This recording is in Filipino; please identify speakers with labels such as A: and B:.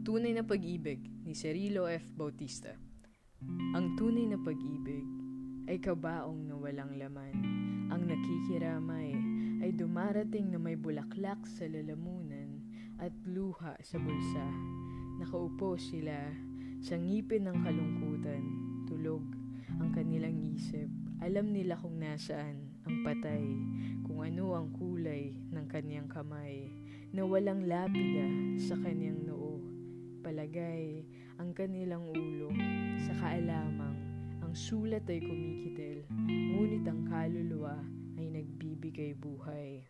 A: tunay na pag-ibig ni Cirilo F. Bautista. Ang tunay na pag-ibig ay kabaong na walang laman. Ang nakikiramay ay dumarating na may bulaklak sa lalamunan at luha sa bulsa. Nakaupo sila sa ngipin ng kalungkutan, tulog ang kanilang isip. Alam nila kung nasaan ang patay, kung ano ang kulay ng kanyang kamay, na walang lapida sa kanyang noo. Palagay ang kanilang ulo sa kaalamang ang sulat ay kumikitil, ngunit ang kaluluwa ay nagbibigay buhay.